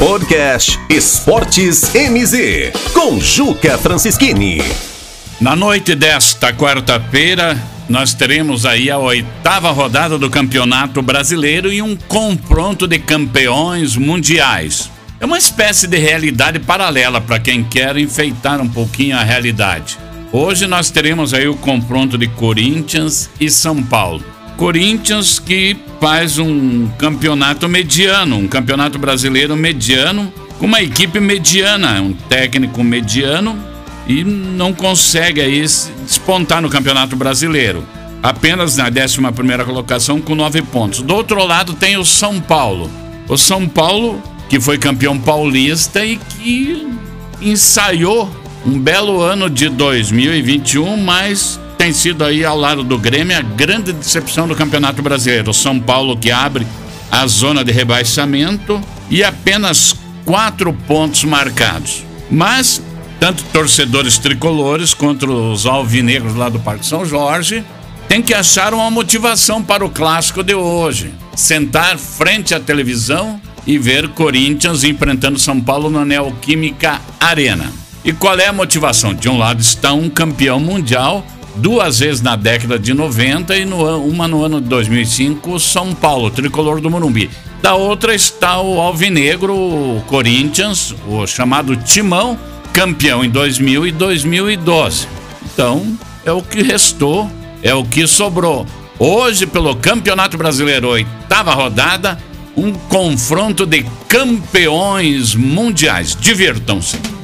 Podcast Esportes MZ, com Juca Francischini. Na noite desta quarta-feira, nós teremos aí a oitava rodada do Campeonato Brasileiro e um confronto de campeões mundiais. É uma espécie de realidade paralela para quem quer enfeitar um pouquinho a realidade. Hoje nós teremos aí o confronto de Corinthians e São Paulo. Corinthians que faz um campeonato mediano, um campeonato brasileiro mediano, com uma equipe mediana, um técnico mediano e não consegue aí despontar no campeonato brasileiro. Apenas na 11 colocação com nove pontos. Do outro lado tem o São Paulo. O São Paulo, que foi campeão paulista e que ensaiou um belo ano de 2021, mas tem sido aí ao lado do Grêmio a grande decepção do Campeonato Brasileiro. São Paulo que abre a zona de rebaixamento e apenas quatro pontos marcados. Mas tanto torcedores tricolores quanto os alvinegros lá do Parque São Jorge têm que achar uma motivação para o clássico de hoje. Sentar frente à televisão e ver Corinthians enfrentando São Paulo na Neoquímica Arena. E qual é a motivação? De um lado está um campeão mundial duas vezes na década de 90 e no, uma no ano de 2005, São Paulo, tricolor do Morumbi. Da outra está o Alvinegro, o Corinthians, o chamado Timão, campeão em 2000 e 2012. Então, é o que restou, é o que sobrou. Hoje, pelo Campeonato Brasileiro, oitava rodada, um confronto de campeões mundiais. Divirtam-se.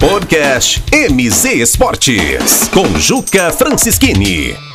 Podcast MZ Esportes, com Juca Francischini.